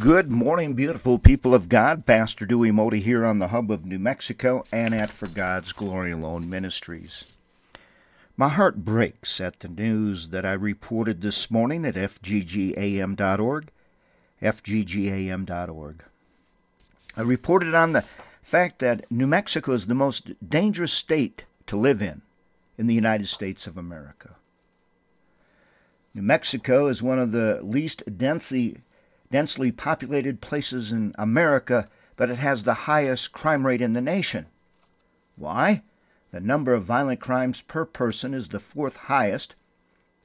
Good morning, beautiful people of God. Pastor Dewey Moede here on the hub of New Mexico and at For God's Glory Alone Ministries. My heart breaks at the news that I reported this morning at fggam.org, fggam.org. I reported on the fact that New Mexico is the most dangerous state to live in in the United States of America. New Mexico is one of the least densely densely populated places in America, but it has the highest crime rate in the nation. Why? The number of violent crimes per person is the fourth highest,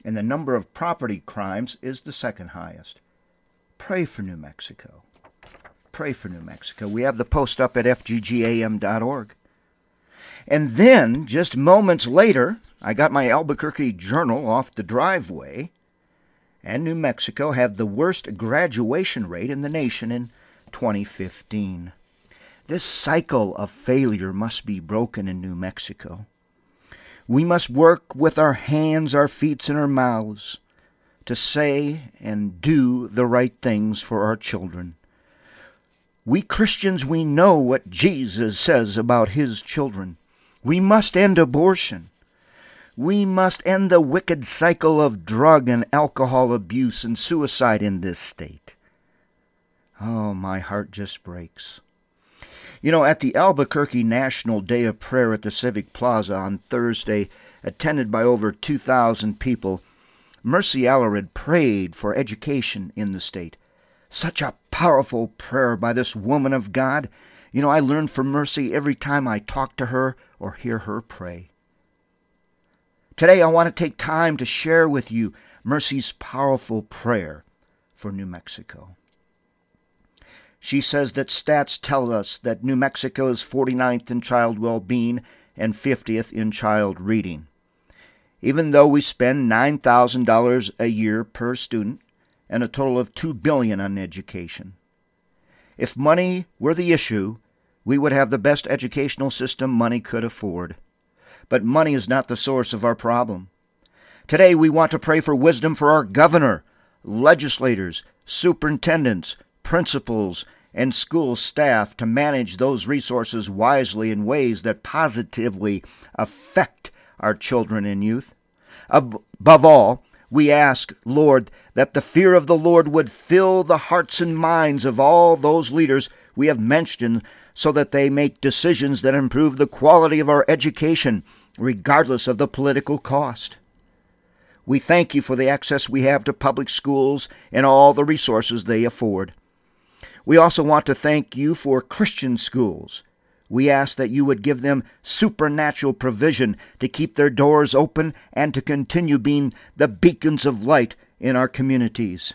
and the number of property crimes is the second highest. Pray for New Mexico. Pray for New Mexico. We have the post up at fggam.org. And then, just moments later, I got my Albuquerque journal off the driveway and New Mexico had the worst graduation rate in the nation in 2015. This cycle of failure must be broken in New Mexico. We must work with our hands, our feet, and our mouths to say and do the right things for our children. We Christians, we know what Jesus says about his children. We must end abortion. We must end the wicked cycle of drug and alcohol abuse and suicide in this state. Oh, my heart just breaks. You know, at the Albuquerque National Day of Prayer at the Civic Plaza on Thursday, attended by over 2,000 people, Mercy Allred prayed for education in the state. Such a powerful prayer by this woman of God. You know, I learn from Mercy every time I talk to her or hear her pray. Today, I want to take time to share with you Mercy's powerful prayer for New Mexico. She says that stats tell us that New Mexico is 49th in child well being and 50th in child reading. Even though we spend $9,000 a year per student and a total of $2 billion on education. If money were the issue, we would have the best educational system money could afford but money is not the source of our problem. Today, we want to pray for wisdom for our governor, legislators, superintendents, principals, and school staff to manage those resources wisely in ways that positively affect our children and youth. Above all, we ask, Lord, that the fear of the Lord would fill the hearts and minds of all those leaders we have mentioned so that they make decisions that improve the quality of our education regardless of the political cost. We thank you for the access we have to public schools and all the resources they afford. We also want to thank you for Christian schools. We ask that you would give them supernatural provision to keep their doors open and to continue being the beacons of light in our communities.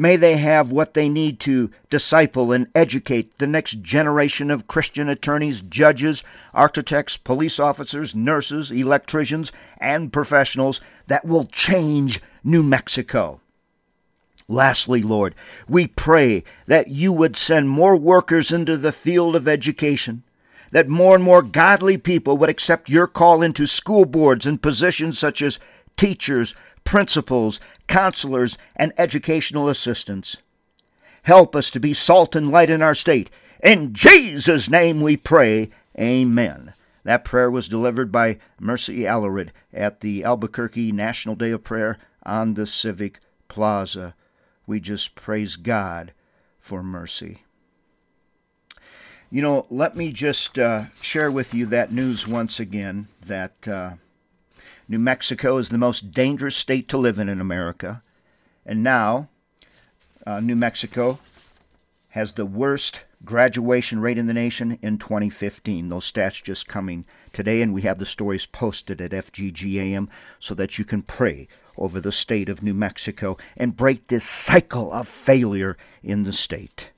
May they have what they need to disciple and educate the next generation of Christian attorneys, judges, architects, police officers, nurses, electricians, and professionals that will change New Mexico. Lastly, Lord, we pray that you would send more workers into the field of education, that more and more godly people would accept your call into school boards and positions such as teachers, principals, counselors, and educational assistants. Help us to be salt and light in our state. In Jesus' name we pray. Amen. That prayer was delivered by Mercy Allred at the Albuquerque National Day of Prayer on the Civic Plaza. We just praise God for mercy. You know, let me just uh, share with you that news once again that. Uh, New Mexico is the most dangerous state to live in in America. And now, uh, New Mexico has the worst graduation rate in the nation in 2015. Those stats just coming today, and we have the stories posted at FGGAM so that you can pray over the state of New Mexico and break this cycle of failure in the state.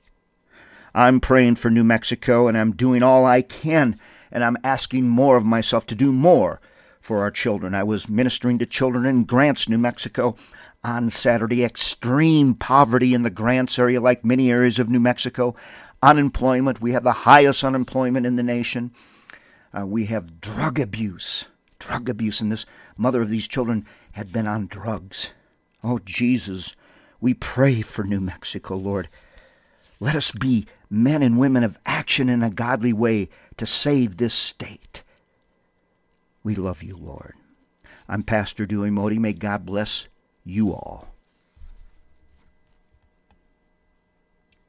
I'm praying for New Mexico, and I'm doing all I can, and I'm asking more of myself to do more for our children. I was ministering to children in Grants, New Mexico on Saturday. Extreme poverty in the Grants area, like many areas of New Mexico. Unemployment. We have the highest unemployment in the nation. Uh, we have drug abuse. Drug abuse. And this mother of these children had been on drugs. Oh, Jesus. We pray for New Mexico, Lord. Let us be men and women of action in a godly way to save this state. We love you, Lord. I'm Pastor Dewey Moede. May God bless you all.